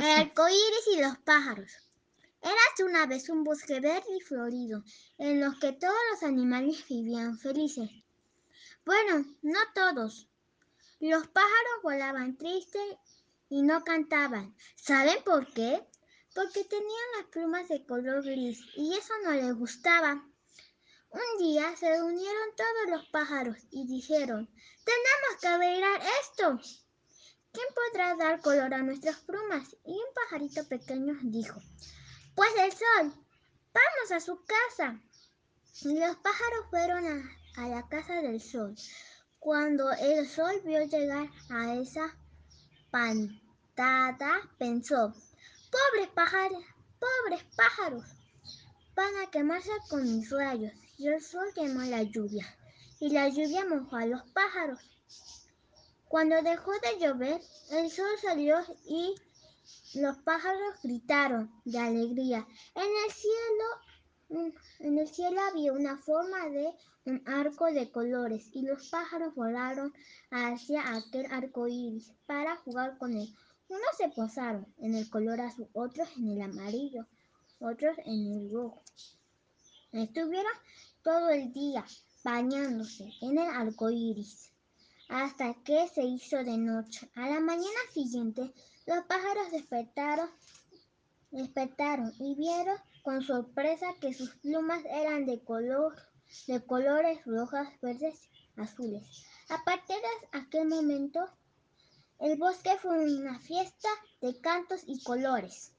El arco iris y los pájaros. Érase una vez un bosque verde y florido, en los que todos los animales vivían felices. Bueno, no todos. Los pájaros volaban tristes y no cantaban. ¿Saben por qué? Porque tenían las plumas de color gris y eso no les gustaba. Un día se reunieron todos los pájaros y dijeron, tenemos que arreglar esto. ¿Quién podrá dar color a nuestras plumas? Y un pajarito pequeño dijo, pues el sol, vamos a su casa. Y los pájaros fueron a, la casa del sol. Cuando el sol vio llegar a esa pantada, pensó, pobres pájaros, pobres pájaros, van a quemarse con mis rayos. Y el sol quemó la lluvia, y la lluvia mojó a los pájaros. Cuando dejó de llover, el sol salió y los pájaros gritaron de alegría. En el cielo, en el cielo había una forma de un arco de colores y los pájaros volaron hacia aquel arco iris para jugar con él. Unos se posaron en el color azul, otros en el amarillo, otros en el rojo. Estuvieron todo el día bañándose en el arco iris hasta que se hizo de noche. A la mañana siguiente, los pájaros despertaron, despertaron y vieron con sorpresa que sus plumas eran de color de colores rojas, verdes, azules. A partir de aquel momento, el bosque fue una fiesta de cantos y colores.